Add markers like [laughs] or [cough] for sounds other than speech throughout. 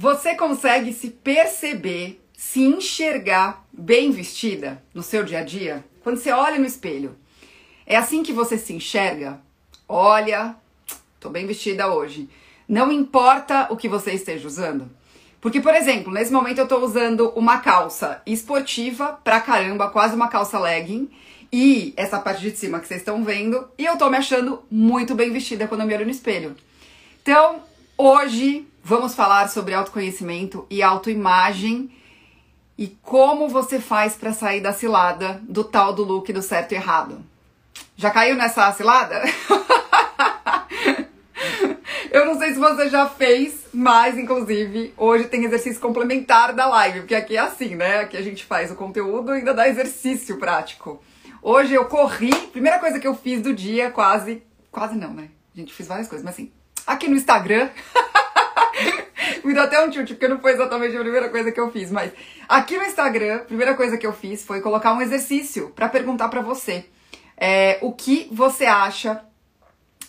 Você consegue se perceber, se enxergar bem vestida no seu dia a dia? Quando você olha no espelho, é assim que você se enxerga? Olha, tô bem vestida hoje. Não importa o que você esteja usando. Porque, por exemplo, nesse momento eu tô usando uma calça esportiva pra caramba, quase uma calça legging, e essa parte de cima que vocês estão vendo, e eu tô me achando muito bem vestida quando eu me olho no espelho. Então, hoje Vamos falar sobre autoconhecimento e autoimagem e como você faz para sair da cilada do tal do look do certo e errado. Já caiu nessa cilada? [laughs] Eu não sei se você já fez, mas inclusive hoje tem exercício complementar da live, porque aqui é assim, né? Aqui a gente faz o conteúdo e ainda dá exercício prático. Hoje eu corri, primeira coisa que eu fiz do dia, quase, quase não, né? Gente fez várias coisas, mas assim, aqui no Instagram [laughs] [laughs] Me deu até um tilt, porque não foi exatamente a primeira coisa que eu fiz, mas aqui no Instagram, a primeira coisa que eu fiz foi colocar um exercício para perguntar para você é, o que você acha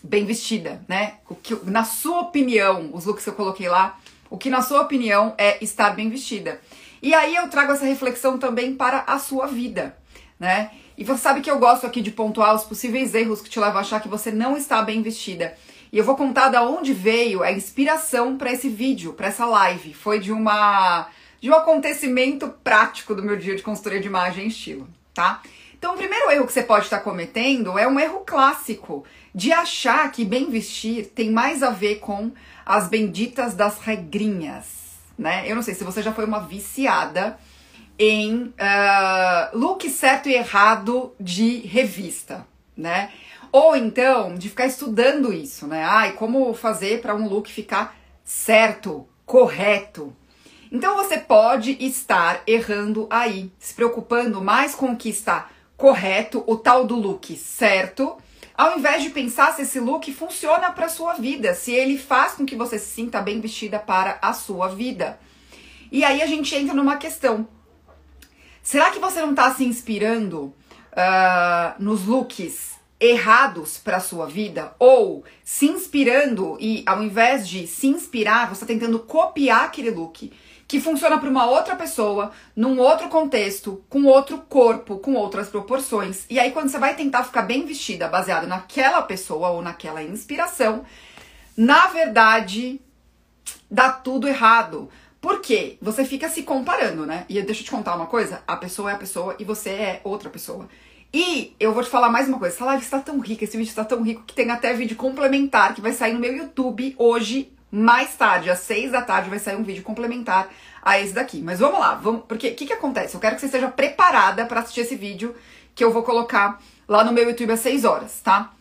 bem vestida, né? O que, na sua opinião, os looks que eu coloquei lá, o que na sua opinião é estar bem vestida. E aí eu trago essa reflexão também para a sua vida, né? E você sabe que eu gosto aqui de pontuar os possíveis erros que te levam a achar que você não está bem vestida. E eu vou contar da onde veio a inspiração para esse vídeo, para essa live. Foi de uma de um acontecimento prático do meu dia de consultoria de imagem e estilo, tá? Então, o primeiro erro que você pode estar cometendo é um erro clássico de achar que bem vestir tem mais a ver com as benditas das regrinhas, né? Eu não sei se você já foi uma viciada em uh, look certo e errado de revista, né? Ou então de ficar estudando isso, né? Ai, como fazer para um look ficar certo, correto. Então você pode estar errando aí, se preocupando mais com o que está correto, o tal do look certo, ao invés de pensar se esse look funciona para sua vida, se ele faz com que você se sinta bem vestida para a sua vida. E aí a gente entra numa questão. Será que você não está se inspirando uh, nos looks errados para sua vida ou se inspirando e ao invés de se inspirar, você está tentando copiar aquele look que funciona para uma outra pessoa, num outro contexto, com outro corpo, com outras proporções. E aí quando você vai tentar ficar bem vestida, baseado naquela pessoa ou naquela inspiração, na verdade dá tudo errado. Por quê? Você fica se comparando, né? E deixa eu te contar uma coisa: a pessoa é a pessoa e você é outra pessoa. E eu vou te falar mais uma coisa, essa live está tão rica, esse vídeo está tão rico que tem até vídeo complementar que vai sair no meu YouTube hoje, mais tarde, às seis da tarde, vai sair um vídeo complementar a esse daqui. Mas vamos lá, vamos, porque o que, que acontece? Eu quero que você esteja preparada para assistir esse vídeo que eu vou colocar lá no meu YouTube às 6 horas, tá?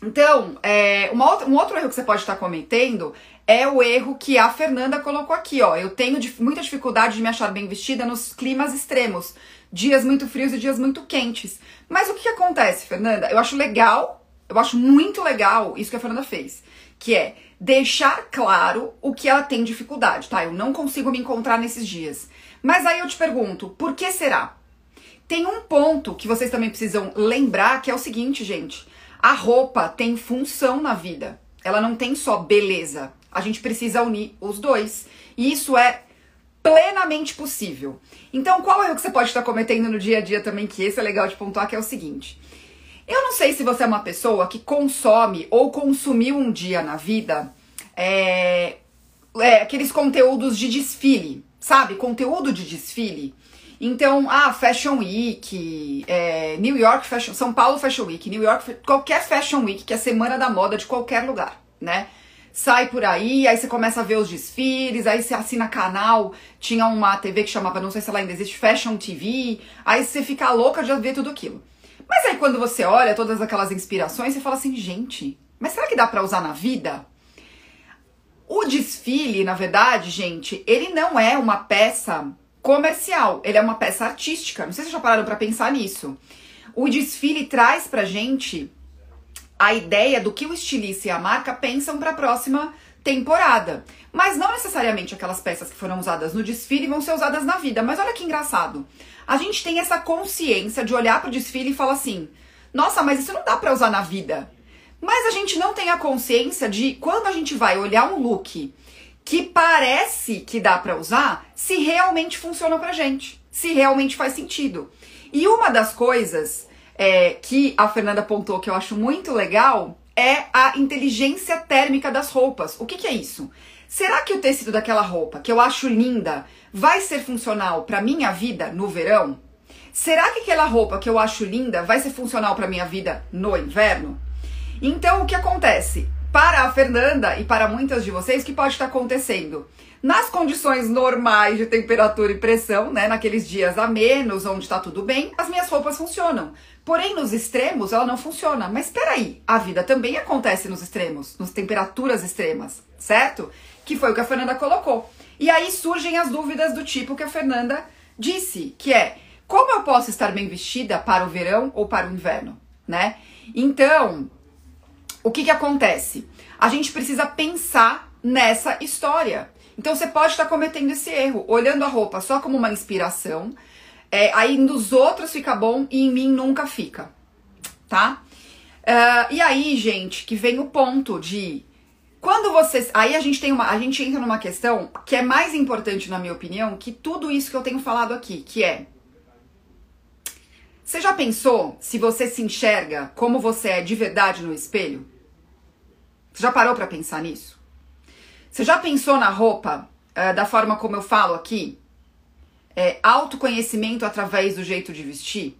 Então, é, outra, um outro erro que você pode estar cometendo é o erro que a Fernanda colocou aqui, ó. Eu tenho muita dificuldade de me achar bem vestida nos climas extremos dias muito frios e dias muito quentes. Mas o que, que acontece, Fernanda? Eu acho legal, eu acho muito legal isso que a Fernanda fez, que é deixar claro o que ela tem dificuldade, tá? Eu não consigo me encontrar nesses dias. Mas aí eu te pergunto, por que será? Tem um ponto que vocês também precisam lembrar, que é o seguinte, gente. A roupa tem função na vida. Ela não tem só beleza. A gente precisa unir os dois. E isso é plenamente possível. Então, qual erro que você pode estar cometendo no dia a dia também, que esse é legal de pontuar, que é o seguinte. Eu não sei se você é uma pessoa que consome ou consumiu um dia na vida é, é, aqueles conteúdos de desfile, sabe? Conteúdo de desfile. Então, ah, Fashion Week, é, New York Fashion, São Paulo Fashion Week, New York, qualquer Fashion Week, que é a semana da moda de qualquer lugar, né? Sai por aí, aí você começa a ver os desfiles, aí você assina canal, tinha uma TV que chamava, não sei se ela ainda existe, Fashion TV, aí você fica louca de ver tudo aquilo. Mas aí quando você olha todas aquelas inspirações, você fala assim, gente, mas será que dá para usar na vida? O desfile, na verdade, gente, ele não é uma peça comercial, ele é uma peça artística. Não sei se vocês já pararam para pensar nisso. O desfile traz pra gente a ideia do que o estilista e a marca pensam para a próxima temporada. Mas não necessariamente aquelas peças que foram usadas no desfile vão ser usadas na vida. Mas olha que engraçado. A gente tem essa consciência de olhar para o desfile e falar assim: nossa, mas isso não dá para usar na vida. Mas a gente não tem a consciência de quando a gente vai olhar um look que parece que dá para usar se realmente funciona pra gente, se realmente faz sentido. E uma das coisas é, que a Fernanda apontou que eu acho muito legal é a inteligência térmica das roupas. O que, que é isso? Será que o tecido daquela roupa, que eu acho linda, vai ser funcional para minha vida no verão? Será que aquela roupa que eu acho linda vai ser funcional para minha vida no inverno? Então, o que acontece? Para a Fernanda e para muitas de vocês, o que pode estar acontecendo? Nas condições normais de temperatura e pressão, né, naqueles dias a menos, onde está tudo bem, as minhas roupas funcionam. Porém, nos extremos, ela não funciona. Mas espera aí, a vida também acontece nos extremos, nas temperaturas extremas, certo? Que foi o que a Fernanda colocou. E aí surgem as dúvidas do tipo que a Fernanda disse, que é: como eu posso estar bem vestida para o verão ou para o inverno, né? Então, o que que acontece? A gente precisa pensar nessa história. Então você pode estar cometendo esse erro, olhando a roupa só como uma inspiração, é, aí nos outros fica bom e em mim nunca fica, tá? Uh, e aí, gente, que vem o ponto de quando vocês. Aí a gente tem uma. A gente entra numa questão que é mais importante, na minha opinião, que tudo isso que eu tenho falado aqui, que é. Você já pensou se você se enxerga como você é de verdade no espelho? Você já parou para pensar nisso? Você já pensou na roupa uh, da forma como eu falo aqui? É, autoconhecimento através do jeito de vestir?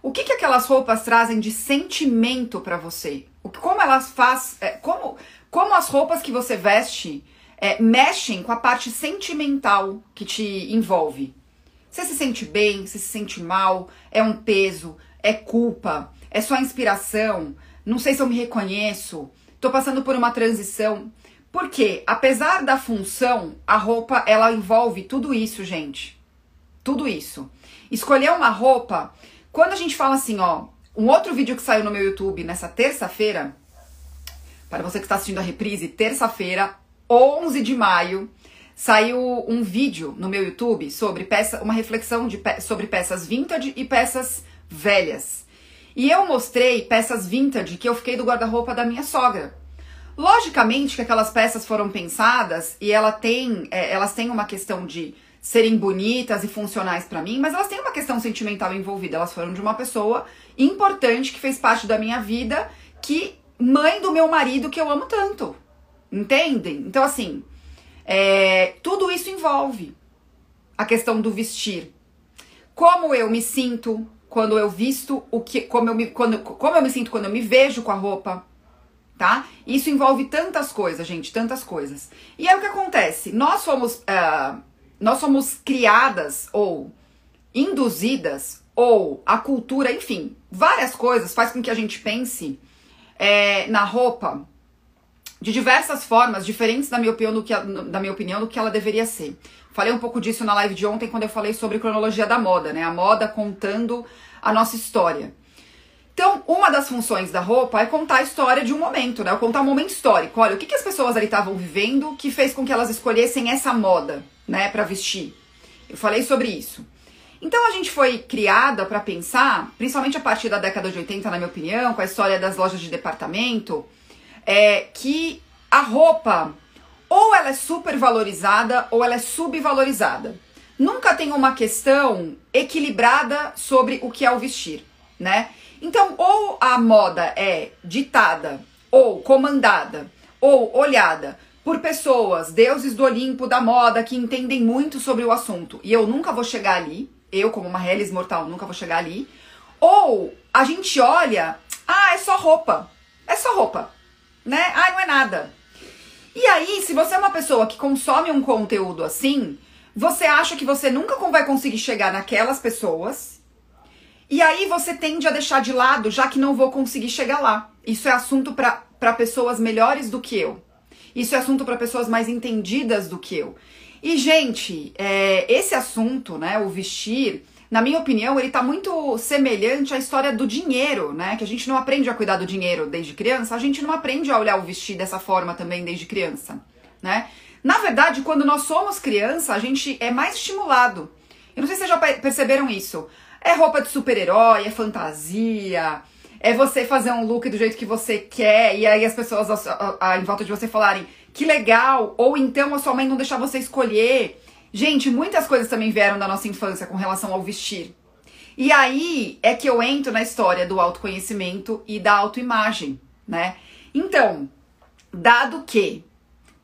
O que, que aquelas roupas trazem de sentimento para você? O, como elas faz, é, como, como as roupas que você veste é, mexem com a parte sentimental que te envolve? Você se sente bem, você se sente mal, é um peso, é culpa, é só inspiração, não sei se eu me reconheço, tô passando por uma transição. Porque, apesar da função, a roupa ela envolve tudo isso, gente. Tudo isso. Escolher uma roupa, quando a gente fala assim, ó, um outro vídeo que saiu no meu YouTube nessa terça-feira, para você que está assistindo a reprise, terça-feira, 11 de maio, saiu um vídeo no meu YouTube sobre peça, uma reflexão de pe sobre peças vintage e peças velhas. E eu mostrei peças vintage que eu fiquei do guarda-roupa da minha sogra. Logicamente que aquelas peças foram pensadas e ela tem, é, elas têm uma questão de serem bonitas e funcionais para mim, mas elas têm uma questão sentimental envolvida. Elas foram de uma pessoa importante que fez parte da minha vida, que mãe do meu marido que eu amo tanto. Entendem? Então, assim, é, tudo isso envolve a questão do vestir. Como eu me sinto quando eu visto o que. Como eu me, quando, como eu me sinto quando eu me vejo com a roupa tá? Isso envolve tantas coisas, gente, tantas coisas. E aí o que acontece? Nós somos, uh, nós somos criadas ou induzidas ou a cultura, enfim, várias coisas faz com que a gente pense é, na roupa de diversas formas, diferentes da minha, opinião do que, da minha opinião do que ela deveria ser. Falei um pouco disso na live de ontem quando eu falei sobre cronologia da moda, né? A moda contando a nossa história. Então, uma das funções da roupa é contar a história de um momento, né? Contar um momento histórico. Olha, o que, que as pessoas ali estavam vivendo que fez com que elas escolhessem essa moda, né, para vestir. Eu falei sobre isso. Então a gente foi criada para pensar, principalmente a partir da década de 80, na minha opinião, com a história das lojas de departamento, é que a roupa ou ela é super valorizada ou ela é subvalorizada. Nunca tem uma questão equilibrada sobre o que é o vestir, né? Então, ou a moda é ditada, ou comandada, ou olhada por pessoas, deuses do Olimpo da moda, que entendem muito sobre o assunto, e eu nunca vou chegar ali, eu, como uma relis mortal, nunca vou chegar ali, ou a gente olha, ah, é só roupa, é só roupa, né? Ah, não é nada. E aí, se você é uma pessoa que consome um conteúdo assim, você acha que você nunca vai conseguir chegar naquelas pessoas e aí você tende a deixar de lado, já que não vou conseguir chegar lá. Isso é assunto para pessoas melhores do que eu. Isso é assunto para pessoas mais entendidas do que eu. E, gente, é, esse assunto, né, o vestir, na minha opinião, ele tá muito semelhante à história do dinheiro, né? Que a gente não aprende a cuidar do dinheiro desde criança, a gente não aprende a olhar o vestir dessa forma também desde criança, né? Na verdade, quando nós somos criança, a gente é mais estimulado. Eu não sei se vocês já perceberam isso. É roupa de super-herói, é fantasia, é você fazer um look do jeito que você quer e aí as pessoas a, a, a, em volta de você falarem que legal. Ou então a sua mãe não deixar você escolher. Gente, muitas coisas também vieram da nossa infância com relação ao vestir. E aí é que eu entro na história do autoconhecimento e da autoimagem, né? Então, dado que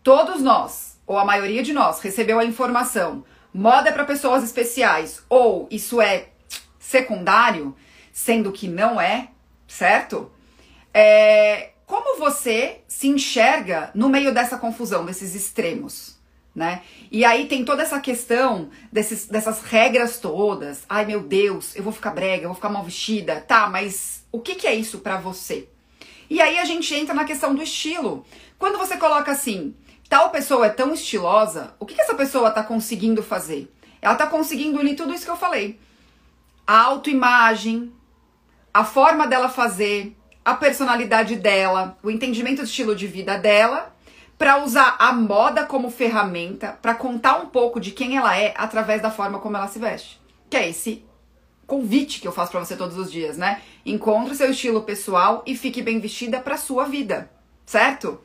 todos nós, ou a maioria de nós, recebeu a informação moda é para pessoas especiais ou isso é secundário, sendo que não é, certo? É, como você se enxerga no meio dessa confusão, desses extremos, né? E aí tem toda essa questão desses, dessas regras todas. Ai meu Deus, eu vou ficar brega, eu vou ficar mal vestida. Tá, mas o que, que é isso para você? E aí a gente entra na questão do estilo. Quando você coloca assim, tal pessoa é tão estilosa, o que, que essa pessoa tá conseguindo fazer? Ela tá conseguindo unir tudo isso que eu falei. A autoimagem, a forma dela fazer, a personalidade dela, o entendimento do estilo de vida dela, para usar a moda como ferramenta para contar um pouco de quem ela é através da forma como ela se veste. Que é esse convite que eu faço para você todos os dias, né? Encontre seu estilo pessoal e fique bem vestida para sua vida, certo?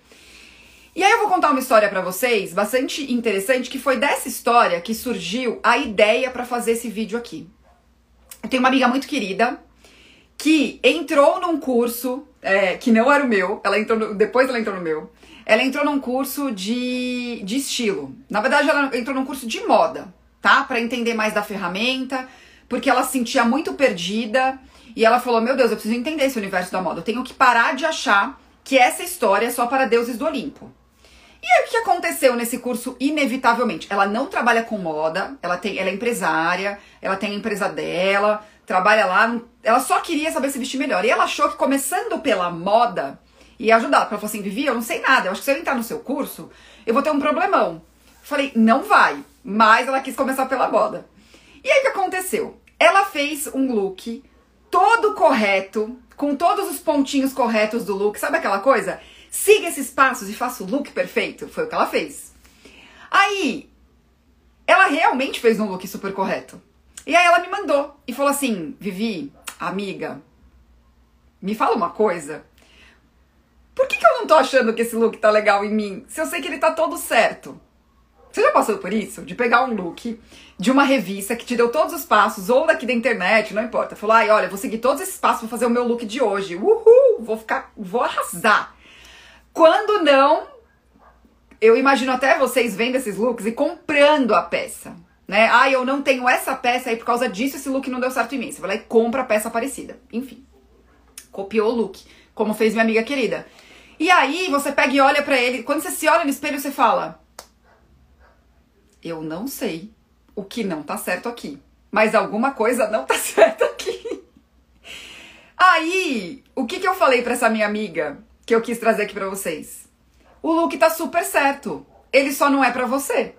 E aí eu vou contar uma história para vocês, bastante interessante, que foi dessa história que surgiu a ideia para fazer esse vídeo aqui. Eu tenho uma amiga muito querida que entrou num curso é, que não era o meu, ela entrou no, depois ela entrou no meu. Ela entrou num curso de, de estilo. Na verdade, ela entrou num curso de moda, tá? Para entender mais da ferramenta, porque ela se sentia muito perdida e ela falou: Meu Deus, eu preciso entender esse universo da moda. Eu tenho que parar de achar que essa história é só para deuses do Olimpo. E o que aconteceu nesse curso, inevitavelmente? Ela não trabalha com moda, ela, tem, ela é empresária, ela tem a empresa dela, trabalha lá, ela só queria saber se vestir melhor. E ela achou que começando pela moda ia ajudar. Ela falou assim: Vivi, eu não sei nada, eu acho que se eu entrar no seu curso, eu vou ter um problemão. Falei: Não vai. Mas ela quis começar pela moda. E aí, o que aconteceu? Ela fez um look todo correto, com todos os pontinhos corretos do look. Sabe aquela coisa? Siga esses passos e faça o look perfeito. Foi o que ela fez. Aí, ela realmente fez um look super correto. E aí ela me mandou e falou assim: Vivi, amiga, me fala uma coisa. Por que, que eu não tô achando que esse look tá legal em mim? Se eu sei que ele tá todo certo. Você já passou por isso? De pegar um look de uma revista que te deu todos os passos, ou daqui da internet, não importa. Falou, ai, olha, vou seguir todos esses passos, vou fazer o meu look de hoje. Uhul! Vou ficar, vou arrasar. Quando não, eu imagino até vocês vendo esses looks e comprando a peça. Né? Ah, eu não tenho essa peça aí por causa disso, esse look não deu certo em mim. Você vai lá e compra a peça parecida. Enfim, copiou o look, como fez minha amiga querida. E aí você pega e olha para ele. Quando você se olha no espelho, você fala: Eu não sei o que não tá certo aqui, mas alguma coisa não tá [laughs] certo aqui. Aí, o que que eu falei para essa minha amiga? Que eu quis trazer aqui para vocês. O look tá super certo. Ele só não é para você.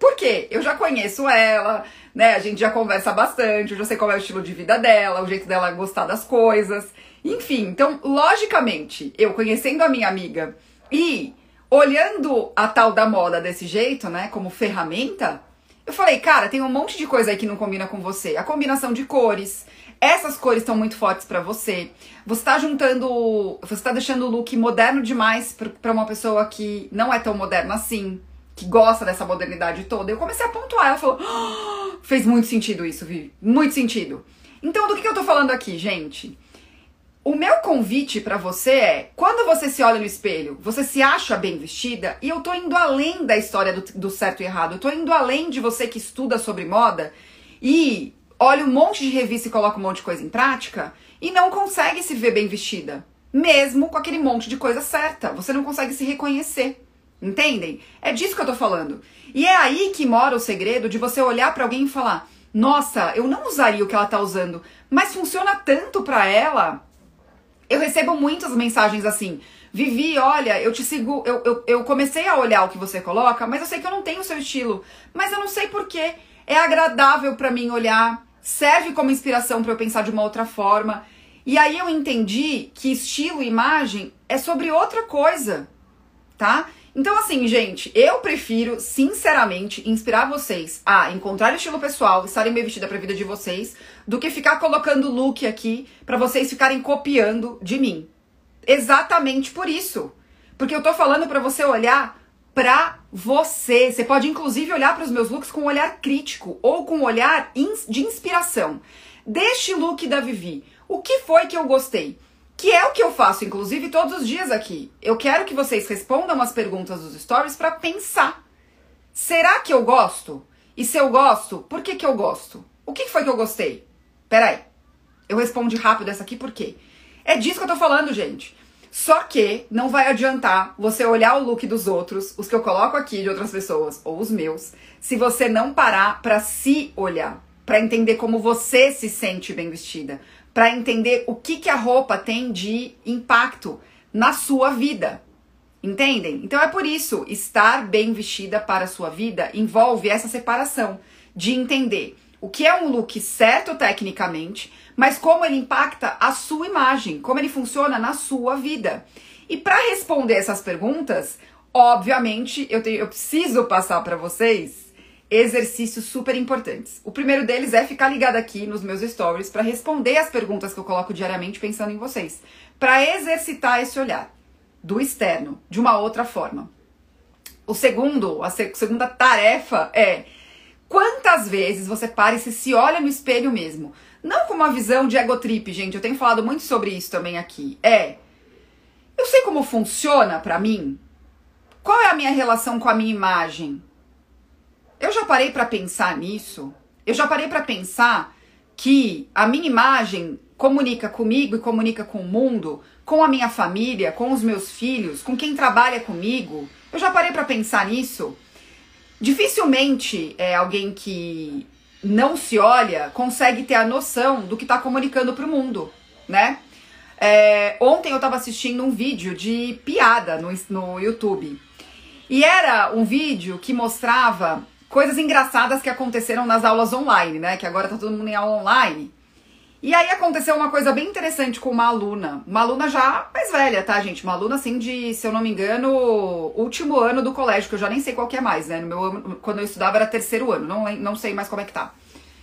Por quê? Eu já conheço ela, né? A gente já conversa bastante, eu já sei qual é o estilo de vida dela, o jeito dela gostar das coisas. Enfim, então, logicamente, eu conhecendo a minha amiga e olhando a tal da moda desse jeito, né, como ferramenta, eu falei, cara, tem um monte de coisa aí que não combina com você. A combinação de cores, essas cores estão muito fortes para você. Você tá juntando, você tá deixando o look moderno demais para uma pessoa que não é tão moderna assim, que gosta dessa modernidade toda. Eu comecei a pontuar, ela falou: oh, "Fez muito sentido isso, Vivi. Muito sentido". Então, do que, que eu tô falando aqui, gente? O meu convite para você é, quando você se olha no espelho, você se acha bem vestida? E eu tô indo além da história do, do certo e errado. Eu tô indo além de você que estuda sobre moda e olha um monte de revista e coloca um monte de coisa em prática e não consegue se ver bem vestida, mesmo com aquele monte de coisa certa. Você não consegue se reconhecer. Entendem? É disso que eu tô falando. E é aí que mora o segredo de você olhar para alguém e falar: "Nossa, eu não usaria o que ela tá usando, mas funciona tanto para ela". Eu recebo muitas mensagens assim: Vivi, olha, eu te sigo, eu, eu, eu comecei a olhar o que você coloca, mas eu sei que eu não tenho o seu estilo. Mas eu não sei porquê. É agradável para mim olhar serve como inspiração para eu pensar de uma outra forma. E aí eu entendi que estilo e imagem é sobre outra coisa, tá? Então, assim, gente, eu prefiro, sinceramente, inspirar vocês a encontrar o estilo pessoal, estarem bem vestida pra vida de vocês, do que ficar colocando look aqui para vocês ficarem copiando de mim. Exatamente por isso. Porque eu tô falando para você olhar para você. Você pode inclusive olhar para os meus looks com um olhar crítico ou com um olhar de inspiração. Deste look da Vivi, o que foi que eu gostei? Que é o que eu faço, inclusive, todos os dias aqui. Eu quero que vocês respondam as perguntas dos stories para pensar. Será que eu gosto? E se eu gosto, por que, que eu gosto? O que foi que eu gostei? Peraí. Eu respondi rápido essa aqui por quê? É disso que eu tô falando, gente. Só que não vai adiantar você olhar o look dos outros, os que eu coloco aqui de outras pessoas, ou os meus, se você não parar para se olhar, para entender como você se sente bem vestida, para entender o que, que a roupa tem de impacto na sua vida. Entendem? Então é por isso, estar bem vestida para a sua vida envolve essa separação de entender o que é um look certo tecnicamente, mas como ele impacta a sua imagem, como ele funciona na sua vida. E para responder essas perguntas, obviamente, eu, tenho, eu preciso passar para vocês exercícios super importantes. O primeiro deles é ficar ligado aqui nos meus stories para responder as perguntas que eu coloco diariamente pensando em vocês, para exercitar esse olhar do externo de uma outra forma. O segundo, a segunda tarefa é quantas vezes você para e se olha no espelho mesmo. Não com uma visão de ego trip, gente. Eu tenho falado muito sobre isso também aqui. É, eu sei como funciona para mim. Qual é a minha relação com a minha imagem? Eu já parei para pensar nisso. Eu já parei para pensar que a minha imagem comunica comigo e comunica com o mundo, com a minha família, com os meus filhos, com quem trabalha comigo. Eu já parei para pensar nisso. Dificilmente é alguém que não se olha consegue ter a noção do que está comunicando para o mundo, né? É, ontem eu estava assistindo um vídeo de piada no, no YouTube. E era um vídeo que mostrava coisas engraçadas que aconteceram nas aulas online, né? Que agora tá todo mundo em aula online. E aí aconteceu uma coisa bem interessante com uma aluna. Uma aluna já mais velha, tá, gente? Uma aluna assim de, se eu não me engano, último ano do colégio, que eu já nem sei qual que é mais, né? No meu, quando eu estudava era terceiro ano, não, não sei mais como é que tá.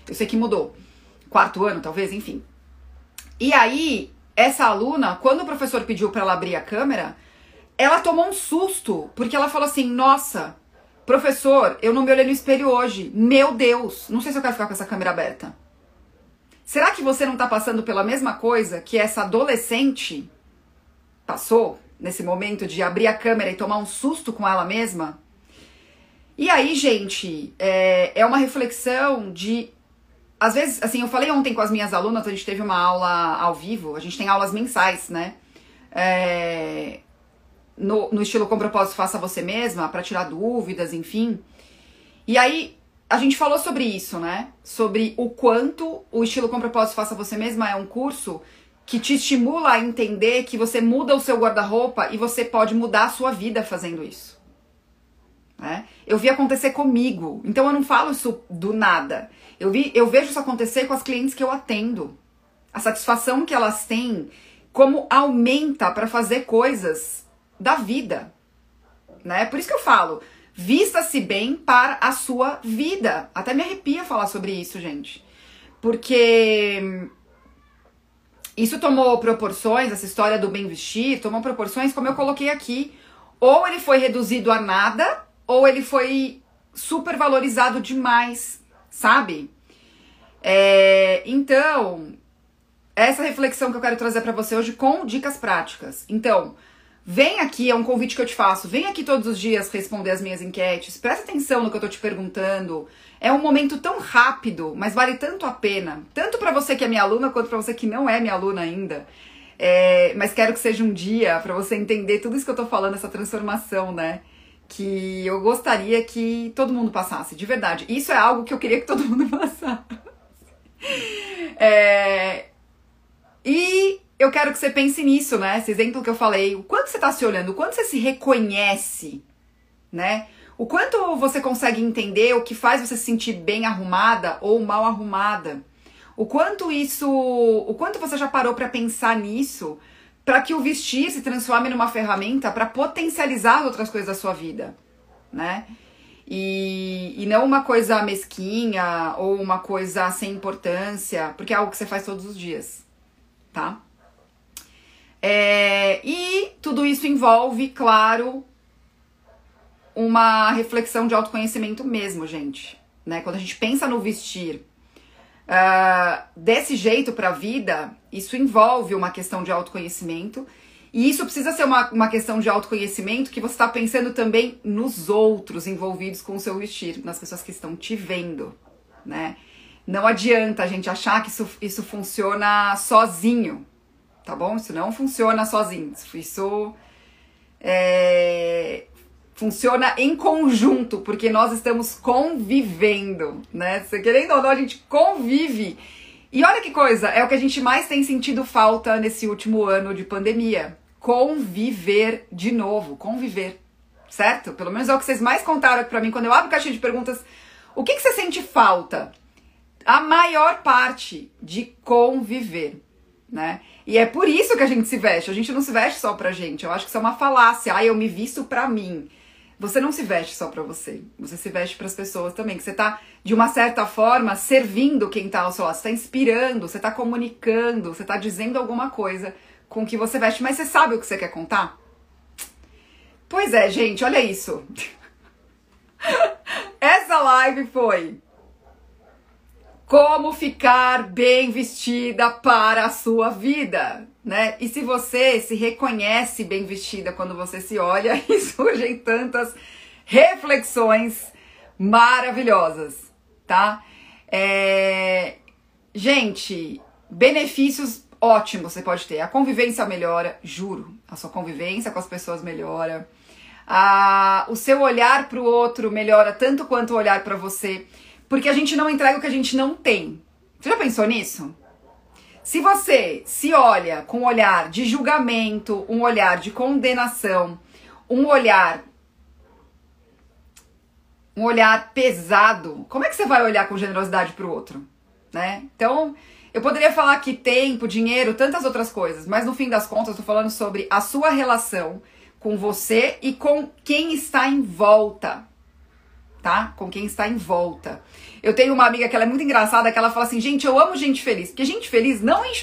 Eu sei que mudou. Quarto ano, talvez, enfim. E aí, essa aluna, quando o professor pediu para ela abrir a câmera, ela tomou um susto, porque ela falou assim: Nossa, Professor, eu não me olhei no espelho hoje. Meu Deus, não sei se eu quero ficar com essa câmera aberta. Será que você não está passando pela mesma coisa que essa adolescente passou nesse momento de abrir a câmera e tomar um susto com ela mesma? E aí, gente, é, é uma reflexão de. Às vezes, assim, eu falei ontem com as minhas alunas, a gente teve uma aula ao vivo, a gente tem aulas mensais, né? É, no, no estilo com propósito faça você mesma, para tirar dúvidas, enfim. E aí a gente falou sobre isso, né? Sobre o quanto o estilo com propósito faça você mesma é um curso que te estimula a entender que você muda o seu guarda-roupa e você pode mudar a sua vida fazendo isso. Né? Eu vi acontecer comigo, então eu não falo isso do nada. Eu, vi, eu vejo isso acontecer com as clientes que eu atendo. A satisfação que elas têm, como aumenta para fazer coisas da vida, né? Por isso que eu falo, vista-se bem para a sua vida. Até me arrepia falar sobre isso, gente. Porque isso tomou proporções, essa história do bem vestir, tomou proporções como eu coloquei aqui. Ou ele foi reduzido a nada, ou ele foi super valorizado demais, sabe? É, então, essa reflexão que eu quero trazer para você hoje com dicas práticas. Então, Vem aqui, é um convite que eu te faço. Vem aqui todos os dias responder as minhas enquetes. Presta atenção no que eu tô te perguntando. É um momento tão rápido, mas vale tanto a pena. Tanto para você que é minha aluna, quanto para você que não é minha aluna ainda. É, mas quero que seja um dia para você entender tudo isso que eu tô falando, essa transformação, né? Que eu gostaria que todo mundo passasse, de verdade. Isso é algo que eu queria que todo mundo [laughs] passasse. É, e eu quero que você pense nisso, né? Esse exemplo que eu falei, o quanto você está se olhando, o quanto você se reconhece, né? O quanto você consegue entender o que faz você se sentir bem arrumada ou mal arrumada. O quanto isso, o quanto você já parou para pensar nisso, para que o vestir se transforme numa ferramenta para potencializar outras coisas da sua vida, né? E, e não uma coisa mesquinha ou uma coisa sem importância, porque é algo que você faz todos os dias, tá? É, e tudo isso envolve, claro, uma reflexão de autoconhecimento mesmo, gente. Né? Quando a gente pensa no vestir uh, desse jeito para a vida, isso envolve uma questão de autoconhecimento. E isso precisa ser uma, uma questão de autoconhecimento que você está pensando também nos outros envolvidos com o seu vestir, nas pessoas que estão te vendo, né? Não adianta a gente achar que isso, isso funciona sozinho tá bom? Isso não funciona sozinho. Isso é, funciona em conjunto, porque nós estamos convivendo, né? Você querendo ou não, a gente convive. E olha que coisa, é o que a gente mais tem sentido falta nesse último ano de pandemia. Conviver de novo, conviver, certo? Pelo menos é o que vocês mais contaram pra mim quando eu abro caixinha de perguntas. O que, que você sente falta? A maior parte de conviver, né? E é por isso que a gente se veste. A gente não se veste só pra gente. Eu acho que isso é uma falácia. Ah, eu me visto pra mim. Você não se veste só pra você. Você se veste para as pessoas também. Que você tá, de uma certa forma, servindo quem tá ao seu lado. Você tá inspirando, você tá comunicando, você tá dizendo alguma coisa com o que você veste. Mas você sabe o que você quer contar? Pois é, gente, olha isso. [laughs] Essa live foi como ficar bem vestida para a sua vida, né? E se você se reconhece bem vestida quando você se olha, [laughs] e surgem tantas reflexões maravilhosas, tá? É... Gente, benefícios ótimos você pode ter. A convivência melhora, juro. A sua convivência com as pessoas melhora. A... O seu olhar para o outro melhora tanto quanto o olhar para você. Porque a gente não entrega o que a gente não tem. Você já pensou nisso? Se você se olha com um olhar de julgamento, um olhar de condenação, um olhar um olhar pesado, como é que você vai olhar com generosidade para o outro, né? Então, eu poderia falar que tempo, dinheiro, tantas outras coisas, mas no fim das contas eu tô falando sobre a sua relação com você e com quem está em volta tá? Com quem está em volta. Eu tenho uma amiga que ela é muito engraçada, que ela fala assim, gente, eu amo gente feliz. Porque gente feliz não enche